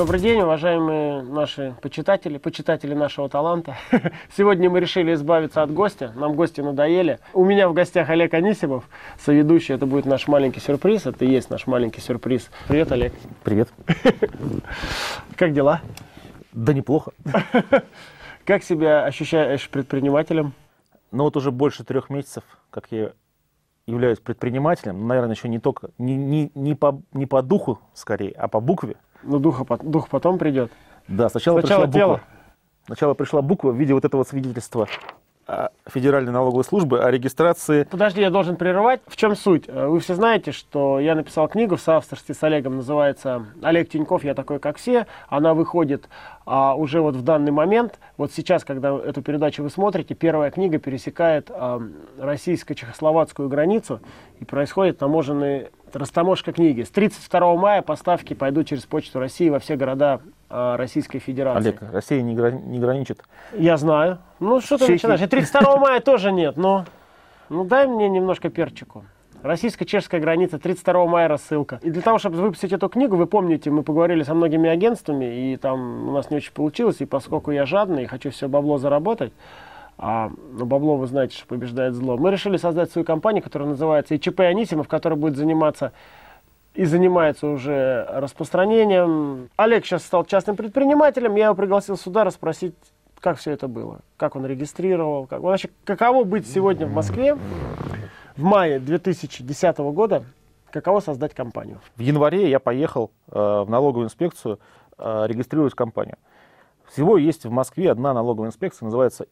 Добрый день, уважаемые наши почитатели, почитатели нашего таланта. Сегодня мы решили избавиться от гостя. Нам гости надоели. У меня в гостях Олег Анисимов, соведущий. Это будет наш маленький сюрприз. Это и есть наш маленький сюрприз. Привет, Олег. Привет. Как дела? Да неплохо. Как себя ощущаешь предпринимателем? Ну вот уже больше трех месяцев, как я являюсь предпринимателем, наверное, еще не только, не, не, не, по, не по духу скорее, а по букве. Ну, духа, дух потом придет. Да, сначала, Сначала пришла тело. буква. Сначала пришла буква в виде вот этого свидетельства Федеральной налоговой службы о регистрации. Подожди, я должен прерывать. В чем суть? Э, Вы все знаете, что я написал книгу в соавторстве с Олегом, называется «Олег Тиньков. Я такой, как все». Она выходит а, уже вот в данный момент. Вот сейчас, когда эту передачу вы смотрите, первая книга пересекает а, российско-чехословацкую границу и происходит таможенный растаможка книги. С 32 мая поставки пойдут через Почту России во все города а, Российской Федерации. Олег, Россия не, грани- не граничит. Я знаю. Ну, что ты начинаешь? И 32 мая тоже нет, но... Ну, дай мне немножко перчику. Российско-чешская граница, 32 мая рассылка. И для того, чтобы выпустить эту книгу, вы помните, мы поговорили со многими агентствами, и там у нас не очень получилось, и поскольку я жадный и хочу все бабло заработать, а ну, бабло, вы знаете, что побеждает зло, мы решили создать свою компанию, которая называется ИЧП Анисимов, которая будет заниматься и занимается уже распространением. Олег сейчас стал частным предпринимателем, я его пригласил сюда расспросить, как все это было, как он регистрировал, как, вообще, каково быть сегодня в Москве в мае 2010 года, каково создать компанию. В январе я поехал э, в налоговую инспекцию э, регистрировать компанию. Всего есть в Москве одна налоговая инспекция, называется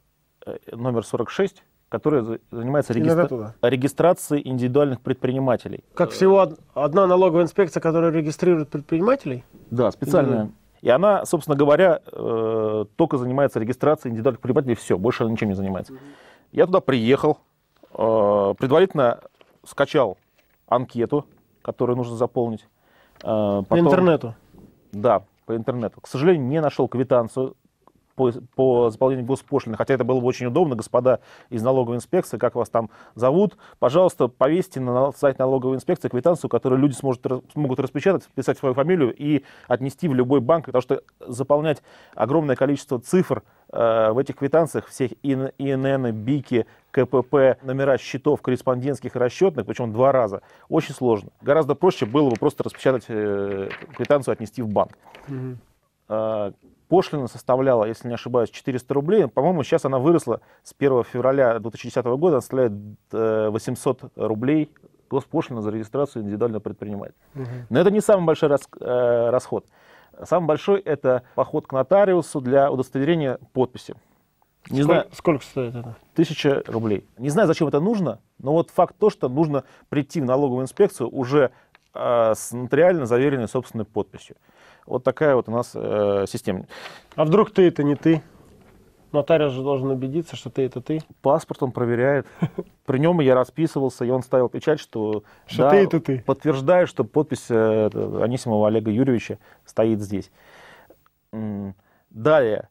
э, номер 46, которая за- занимается регистра- регистрацией индивидуальных предпринимателей. Как всего од- одна налоговая инспекция, которая регистрирует предпринимателей? Да, специальная. И она, собственно говоря, э, только занимается регистрацией индивидуальных предпринимателей, все, больше она ничем не занимается. Я туда приехал, э, предварительно скачал анкету, которую нужно заполнить. Э, По потом- интернету. Да, по интернету. К сожалению, не нашел квитанцию по, по заполнению госпошлины, хотя это было бы очень удобно, господа из налоговой инспекции, как вас там зовут, пожалуйста, повесьте на сайт налоговой инспекции квитанцию, которую люди сможет, смогут распечатать, вписать свою фамилию и отнести в любой банк, потому что заполнять огромное количество цифр э, в этих квитанциях, всех ИН, ИНН, БИКи, КПП, номера счетов корреспондентских и расчетных, причем два раза, очень сложно. Гораздо проще было бы просто распечатать э, квитанцию, отнести в банк. Мгм. Э, Пошлина составляла, если не ошибаюсь, 400 рублей. По-моему, сейчас она выросла с 1 февраля 2010 года, она составляет э, 800 рублей госпошлина за регистрацию индивидуального предпринимателя. Мгм. Но это не самый большой рас- э, расход. Самый большой это поход к нотариусу для удостоверения подписи. Не Сколько, знаю, сколько стоит это? тысяча рублей. Не знаю, зачем это нужно, но вот факт то, что нужно прийти в налоговую инспекцию уже э, с нотариально заверенной собственной подписью. Вот такая вот у нас э, система. А вдруг ты это не ты? Нотариус же должен убедиться, что ты это ты. Паспорт он проверяет. При нем я расписывался, и он ставил печать, что, Что да, ты это ты. подтверждаю, что подпись э, Анисимова Олега Юрьевича стоит здесь. Далее,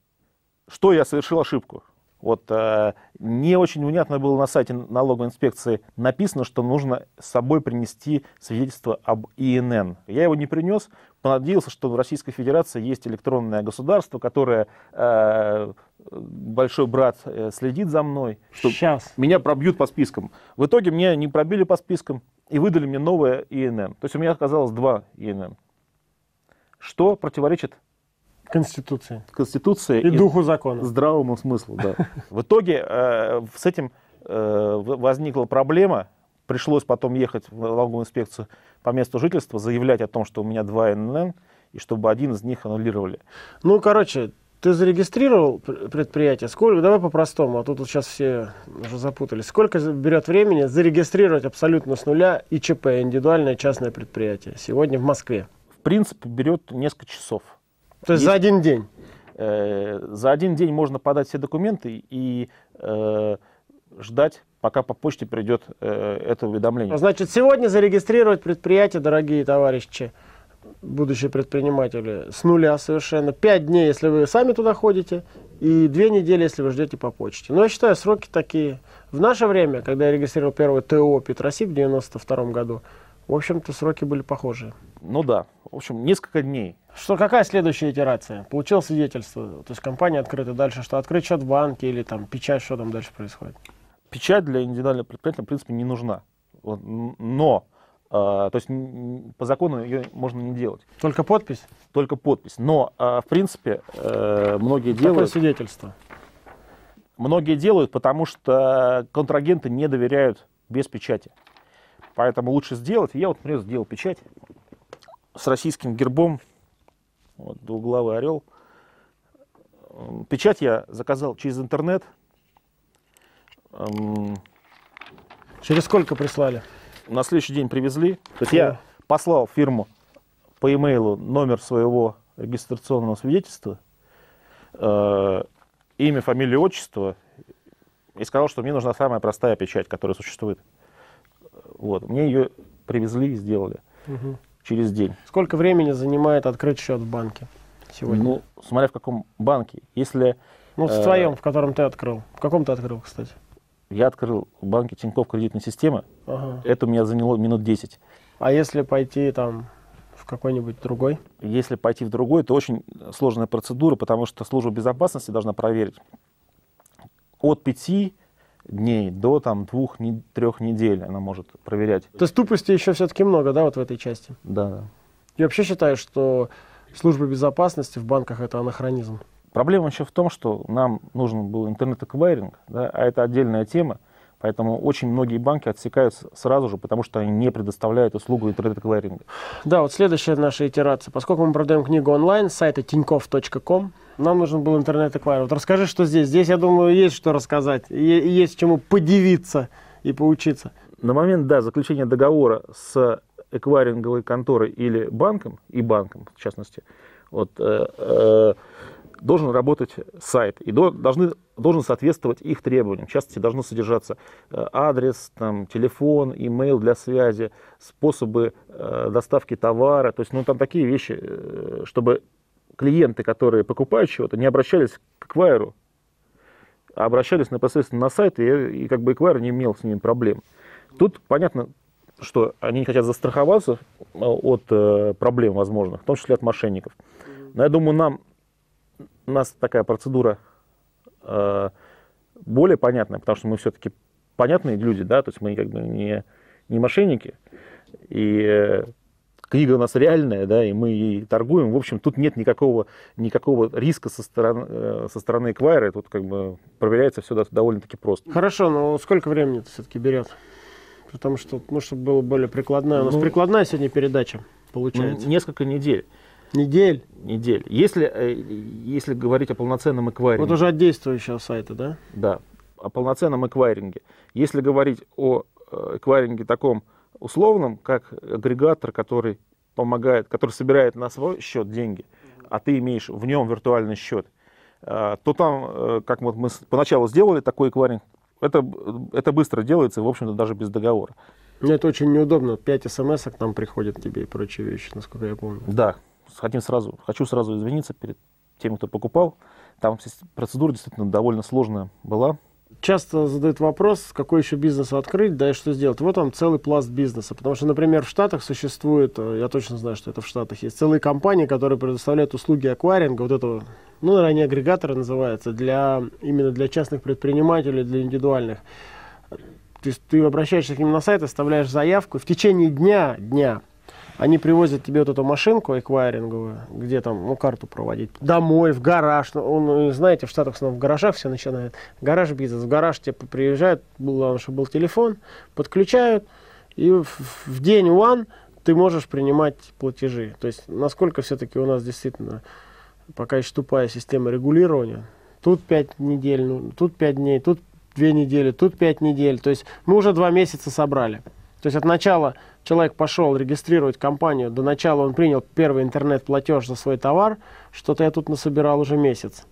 что я совершил ошибку? Вот э, не очень внятно было на сайте налоговой инспекции написано, что нужно с собой принести свидетельство об ИНН. Я его не принес, понадеялся, что в Российской Федерации есть электронное государство, которое э, большой брат э, следит за мной, что Сейчас. меня пробьют по спискам. В итоге меня не пробили по спискам и выдали мне новое ИНН. То есть у меня оказалось два ИНН. Что противоречит Конституции. Конституции И духу закона. здравому смыслу. Да. В итоге э, с этим э, возникла проблема. Пришлось потом ехать в налоговую инспекцию по месту жительства, заявлять о том, что у меня два ИНН, и чтобы один из них аннулировали. Ну, короче, ты зарегистрировал пр- предприятие. Сколько? Давай по-простому, а тут вот сейчас все уже запутались. Сколько берет времени зарегистрировать абсолютно с нуля ИЧП, индивидуальное частное предприятие, сегодня в Москве? В принципе, берет несколько часов. То есть Есть- за один день. Э, За один день можно подать все документы и э, ждать, пока по почте придет э, это уведомление. Значит, сегодня зарегистрировать предприятие, дорогие товарищи, будущие предприниматели, с нуля совершенно. Пять дней, если вы сами туда ходите, и две недели, если вы ждете по почте. Но я считаю, сроки такие. В наше время, когда я регистрировал первое ТО Петросип в 92 году, в общем-то, сроки были похожие. Ну да, в общем, несколько дней. Что, какая следующая итерация? Получил свидетельство, то есть компания открыта, дальше что? Открыть счет в банке или там печать, что там дальше происходит? Печать для индивидуального предприятия, в принципе, не нужна. Но, э, то есть по закону ее можно не делать, Только подпись? только подпись. Но, э, в принципе, э, многие Какое делают, свидетельство? многие делают, потому что контрагенты не доверяют без печати. Поэтому лучше сделать. Я вот, например, сделал печать с российским гербом, вот, двуглавый орел. Печать я заказал через интернет. М, Через сколько прислали? на следующий день привезли. То есть я послал фирму по имейлу номер своего регистрационного свидетельства, э, имя, фамилию, отчество, и сказал, что мне нужна самая простая печать, которая существует. Вот. Мне ее привезли и сделали Мгм. через день. Сколько времени занимает открыть счет в банке сегодня? Ну, смотря в каком банке. Если Ну, в э, твоем, в котором ты открыл. В каком ты открыл, кстати? Я открыл в банке Тинькофф кредитной системы, Ага. это у меня заняло минут 10. А если пойти там в какой-нибудь другой? Если пойти в другой, то очень сложная процедура, потому что служба безопасности должна проверить от пяти дней до там, двух, не- трех недель она может проверять. То есть тупости еще все-таки много, да, вот в этой части? Да, да. Я вообще считаю, что служба безопасности в банках это анахронизм. Проблема еще в том, что нам нужен был интернет-эквайринг, да, а это отдельная тема, поэтому очень многие банки отсекаются сразу же, потому что они не предоставляют услугу интернет-эквайринга. Да, вот следующая наша итерация. Поскольку мы продаем книгу онлайн с сайта tinkoff.com, нам нужен был интернет-эквайр. Вот расскажи, что здесь. Здесь, я думаю, есть что рассказать. Есть чему подивиться и поучиться. На момент да, заключения договора с эквайринговой конторой или банком, и банком в частности, вот, э, э, должен работать сайт и до- должны, должен соответствовать их требованиям. В частности, должно содержаться э, адрес, там, телефон, имейл для связи, способы э, доставки товара. То есть, ну, там такие вещи, э, чтобы клиенты, которые покупают чего-то, не обращались к эквайру, а обращались непосредственно на сайт, и, и как бы эквайр не имел с ними проблем. Тут понятно, что они хотят застраховаться от проблем возможных, в том числе от мошенников. Но я думаю, нам, у нас такая процедура э, более понятная, потому что мы все-таки понятные люди, да, то есть мы как бы не, не мошенники, и э, книга у нас реальная, да, и мы ей торгуем. В общем, тут нет никакого, никакого риска со стороны, э, со стороны эквайра, тут как бы проверяется все довольно-таки просто. Хорошо, но сколько времени это все-таки берет? Потому что, ну, чтобы было более прикладная. У нас Ну, прикладная сегодня передача, Ну, получается. несколько недель. Недель. недель. Если, э, если говорить о полноценном эквайринге, Вот уже от действующего сайта, да? да, о полноценном эквайринге, если говорить о э, эквайринге таком условном, как агрегатор, который помогает, который собирает на свой счет деньги, а ты имеешь в нем виртуальный счет, э, то там, как вот мы поначалу сделали такой эквайринг, это, это быстро делается, в общем-то, даже без договора. Мне это очень неудобно. 5 смс к нам приходят тебе и прочие вещи, насколько я помню. Да, хотим сразу, хочу сразу извиниться перед теми, кто покупал. Там процедура действительно довольно сложная была. Часто задают вопрос, какой еще бизнес открыть, да и что сделать. Вот он целый пласт бизнеса. Потому что, например, в Штатах существует, э, я точно знаю, что это в Штатах есть, целые компании, которые предоставляют услуги акваринга, вот этого, ну, наверное, они агрегаторы называются, для, именно для частных предпринимателей, для индивидуальных. То есть ты обращаешься к ним на сайт, оставляешь заявку, в течение дня, дня они привозят тебе вот эту машинку эквайринговую, где там, ну, карту проводить, домой, в гараж. Ну, он, ну, знаете, в Штатах в в гаражах все начинают. Гараж бизнес. В гараж тебе приезжают, главное, чтобы был телефон, подключают, и в, в день one ты можешь принимать платежи. То есть, насколько все-таки у нас действительно пока еще тупая система регулирования. Тут 5 недель, ну, тут 5 дней, тут 2 недели, тут 5 недель. То есть мы уже 2 месяца собрали. То есть от начала человек пошел регистрировать компанию, до начала он принял первый интернет-платеж за свой товар, что-то я тут насобирал уже месяц.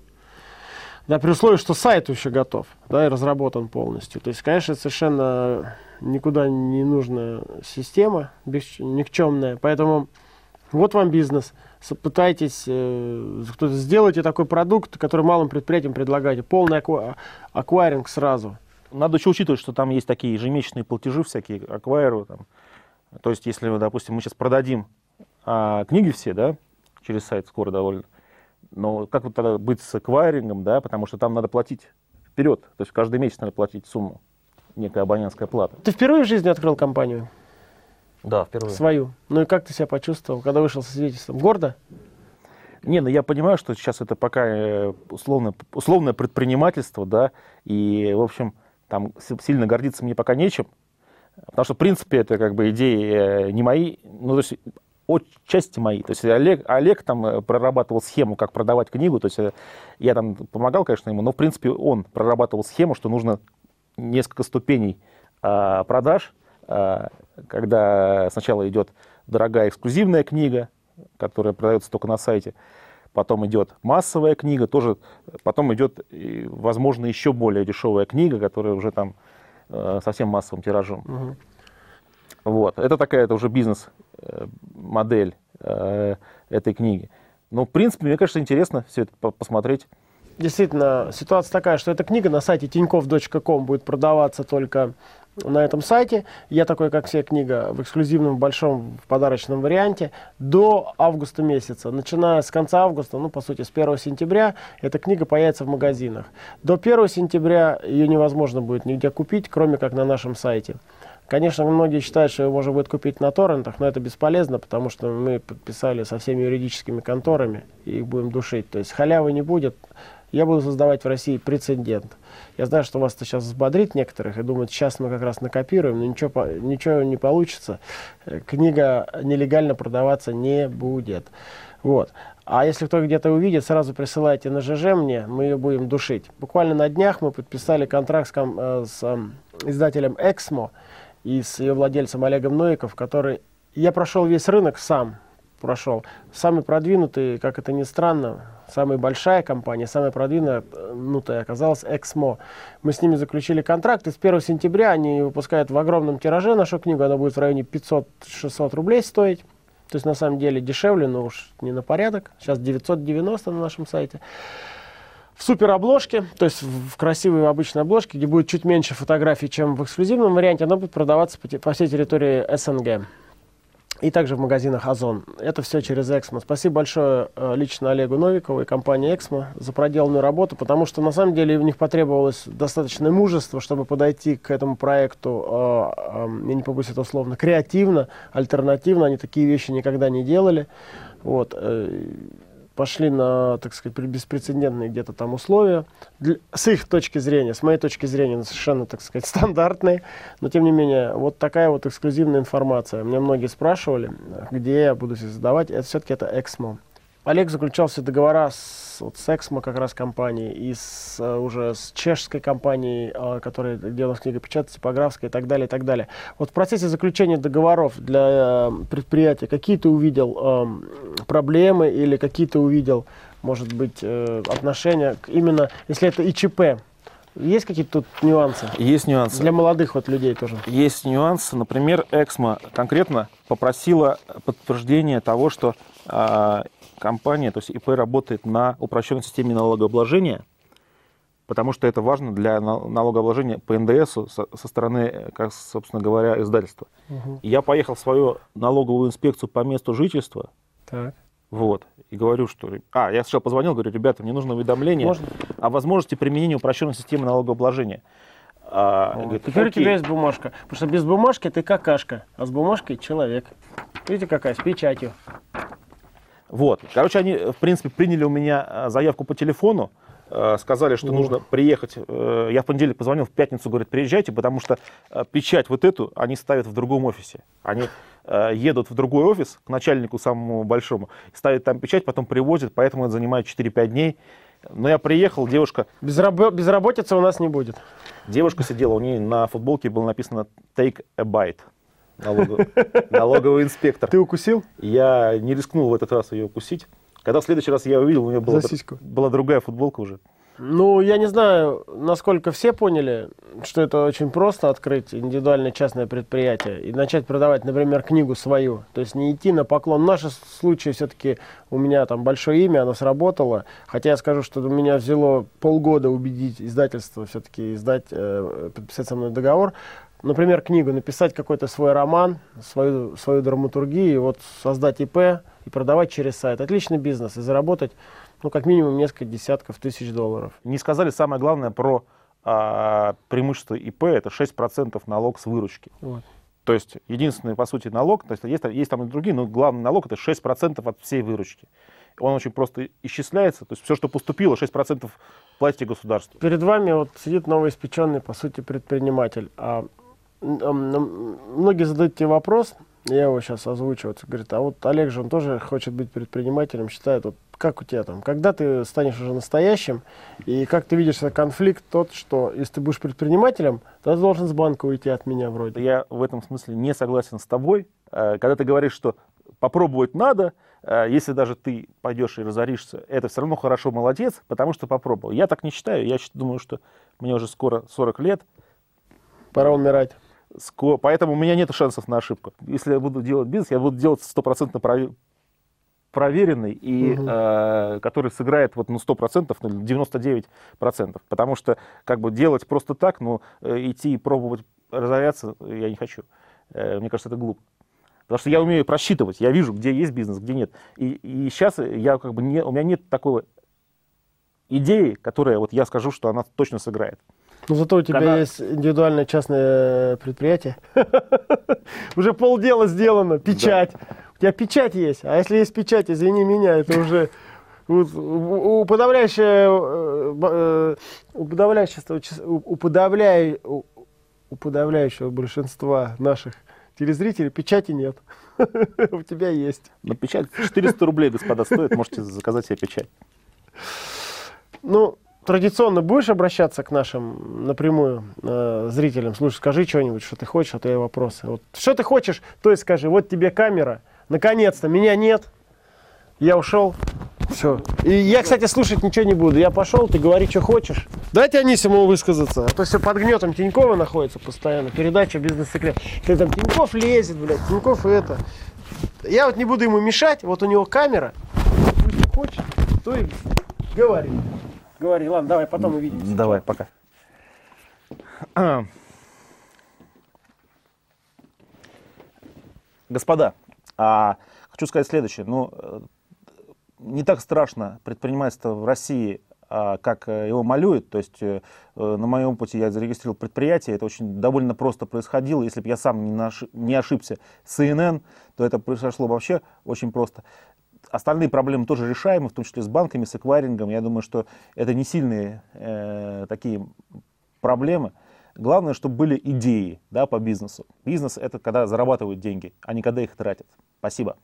Да, при условии, что сайт еще готов, да, и разработан полностью. То есть, конечно, совершенно никуда не нужная система, никчемная. Поэтому вот вам бизнес. Пытайтесь, э, сделайте такой продукт, который малым предприятиям предлагаете. Полный аква- аквайринг сразу. Надо еще учитывать, что там есть такие ежемесячные платежи всякие, аквайры. Там. То есть, если, допустим, мы сейчас продадим а, книги все, да, через сайт скоро довольно. Но как вот тогда быть с эквайрингом, да, потому что там надо платить вперед, то есть каждый месяц надо платить сумму, некая абонентская плата. Ты впервые в жизни открыл компанию? Да, впервые. Свою. Ну и как ты себя почувствовал, когда вышел со свидетельством? Гордо? Не, ну я понимаю, что сейчас это пока э, условно, условное предпринимательство, да, и, в общем, там сильно гордиться мне пока нечем, потому что, в принципе, это как бы идеи э, не мои, ну, то есть отчасти мои. То есть Олег, Олег там э, прорабатывал схему, как продавать книгу, то есть я там помогал, конечно, ему, но, в принципе, он прорабатывал схему, что нужно несколько ступеней а, продаж, а, когда сначала идет дорогая эксклюзивная книга, которая продается только на сайте, потом идет массовая книга, тоже потом идет, возможно, еще более дешевая книга, которая уже там э, совсем массовым тиражом. Угу. Вот. Это такая это уже бизнес-модель э, этой книги. Но, в принципе, мне кажется, интересно все это посмотреть. Действительно, ситуация такая, что эта книга на сайте tinьков.com будет продаваться только на этом сайте. Я такой, как все, книга в эксклюзивном большом подарочном варианте до августа месяца. Начиная с конца августа, ну, по сути, с 1 сентября, эта книга появится в магазинах. До 1 сентября ее невозможно будет нигде купить, кроме как на нашем сайте. Конечно, многие считают, что его можно будет купить на торрентах, но это бесполезно, потому что мы подписали со всеми юридическими конторами и их будем душить. То есть халявы не будет. Я буду создавать в России прецедент. Я знаю, что вас это сейчас взбодрит некоторых и думают, сейчас мы как раз накопируем, но ничего, ничего не получится. Книга нелегально продаваться не будет. Вот. А если кто где-то увидит, сразу присылайте на ЖЖ мне, мы ее будем душить. Буквально на днях мы подписали контракт с, э, с э, издателем «Эксмо» и с ее владельцем Олегом Новиков, который... Я прошел весь рынок сам, прошел. Самый продвинутый, как это ни странно, самая большая компания, самая продвинутая оказалась Эксмо. Мы с ними заключили контракт, и с 1 сентября они выпускают в огромном тираже нашу книгу, она будет в районе 500-600 рублей стоить. То есть на самом деле дешевле, но уж не на порядок. Сейчас 990 на нашем сайте. В супер обложке, то есть в красивой обычной обложке, где будет чуть меньше фотографий, чем в эксклюзивном варианте, она будет продаваться по, по всей территории СНГ и также в магазинах Озон. Это все через Эксмо. Спасибо большое э, лично Олегу Новикову и компании Эксмо за проделанную работу, потому что на самом деле у них потребовалось достаточное мужество, чтобы подойти к этому проекту, э, э, я не побоюсь это условно, креативно, альтернативно. Они такие вещи никогда не делали. Вот пошли на, так сказать, беспрецедентные где-то там условия. Для, с их точки зрения, с моей точки зрения, совершенно, так сказать, стандартные. Но, тем не менее, вот такая вот эксклюзивная информация. Меня многие спрашивали, где я буду создавать. Это все-таки это Эксмо. Олег заключал все договора с, вот, с Эксмо как раз компанией и с, uh, уже с чешской компанией, uh, которая, где у нас книга печатается, типографская и так далее, и так далее. Вот в процессе заключения договоров для uh, предприятия какие ты увидел uh, проблемы или какие ты увидел, может быть, uh, отношения к именно, если это ИЧП, есть какие-то тут нюансы? Есть нюансы. Для молодых вот людей тоже. Есть нюансы. Например, Эксмо конкретно попросила подтверждение того, что э, компания, то есть ИП работает на упрощенной системе налогообложения, потому что это важно для налогообложения по НДС со, стороны, как, собственно говоря, издательства. Угу. я поехал в свою налоговую инспекцию по месту жительства. Так. Вот. И говорю, что... А, я сначала позвонил, говорю, ребята, мне нужно уведомление Можно? о возможности применения упрощенной системы налогообложения. А, говорит, Теперь окей. у тебя есть бумажка. Потому что без бумажки ты какашка, а с бумажкой человек. Видите, какая, с печатью. Вот. Короче, они, в принципе, приняли у меня э, заявку по телефону, э, сказали, что нужно приехать. Э, я в понедельник позвонил, в пятницу, говорят, приезжайте, потому что печать вот эту они ставят в другом офисе. Они едут в другой офис к начальнику самому большому, ставят там печать, потом привозят, поэтому это занимает 4-5 дней. Но я приехал, девушка... Безрабо... Безработицы у нас не будет. Девушка сидела, у нее на футболке было написано «Take a bite» налоговый, налоговый инспектор. Ты укусил? Я не рискнул в этот раз ее укусить. Когда в следующий раз я увидел, у нее была, была другая футболка уже. Ну, я не знаю, насколько все поняли, что это очень просто открыть индивидуальное частное предприятие и начать продавать, например, книгу свою. То есть не идти на поклон. В нашем случае все-таки у меня там большое имя, оно сработало. Хотя я скажу, что у меня взяло полгода убедить издательство все-таки издать, э, подписать со мной договор например, книгу, написать какой-то свой роман, свою, свою драматургию, вот создать ИП, и продавать через сайт. Отличный бизнес и заработать, ну, как минимум, несколько десятков тысяч долларов. Не сказали самое главное про а, преимущество ИП, это 6% налог с выручки. Вот. То есть единственный, по сути, налог, то есть есть, есть там и другие, но главный налог это 6% от всей выручки. Он очень просто исчисляется, то есть все, что поступило, 6% платите государству. Перед вами вот сидит новоиспеченный, по сути, предприниматель. А, многие задают тебе вопрос, я его сейчас озвучу, вот, говорит, а вот Олег же, он тоже хочет быть предпринимателем, считает, вот как у тебя там, когда ты станешь уже настоящим, и как ты видишь этот конфликт тот, что если ты будешь предпринимателем, то ты должен с банка уйти от меня вроде. Я в этом смысле не согласен с тобой. Э, когда ты говоришь, что попробовать надо, э, если даже ты пойдешь и разоришься, это все равно хорошо, молодец, потому что попробовал. Я так не считаю, я думаю, что мне уже скоро 40 лет. Пора умирать. Поэтому у меня нет шансов на ошибку. Если я буду делать бизнес, я буду делать стопроцентно проверенный и угу. э, который сыграет вот ну 100%, ну 99%. Потому что как бы делать просто так, ну э, идти и пробовать разоряться я не хочу. Э, мне кажется, это глупо. Потому что я умею просчитывать, я вижу, где есть бизнес, где нет. И, и сейчас я как бы не, у меня нет такой идеи, которая вот я скажу, что она точно сыграет. Ну зато у тебя Когда... есть индивидуальное частное предприятие. Уже полдела сделано, печать. У тебя печать есть. А если есть печать, извини меня, это уже у подавляющего, у подавляющего, у, подавляй, у подавляющего большинства наших телезрителей печати нет. У тебя есть. Но печать 400 рублей, господа, стоит. Можете заказать себе печать. Ну, традиционно будешь обращаться к нашим напрямую э, зрителям? Слушай, скажи что-нибудь, что ты хочешь, а то я вопросы. Вот, что ты хочешь, то и скажи. Вот тебе камера. Наконец-то, меня нет. Я ушел. Все. И я, кстати, слушать ничего не буду. Я пошел, ты говори, что хочешь. Дайте Анисимову высказаться. А то все под гнетом Тинькова находится постоянно. Передача «Бизнес-секрет». Ты там Тиньков лезет, блядь, Тиньков это. Я вот не буду ему мешать. Вот у него камера. Пусть хочет, то и говори. Говори, ладно, давай, потом увидимся. Давай, пока. Господа, а, хочу сказать следующее. Ну, э, не так страшно предпринимательство в России, а, как э, его малюют. То есть э, на моем пути я зарегистрировал предприятие, это очень довольно просто происходило. Если бы я сам не, не ошибся с ИНН, то это произошло вообще очень просто. Остальные проблемы тоже решаемы, в том числе с банками, с эквайрингом. Я думаю, что это не сильные э, такие проблемы. Главное, чтобы были идеи да, по бизнесу. Бизнес — это когда зарабатывают деньги, а не когда их тратят. Спасибо.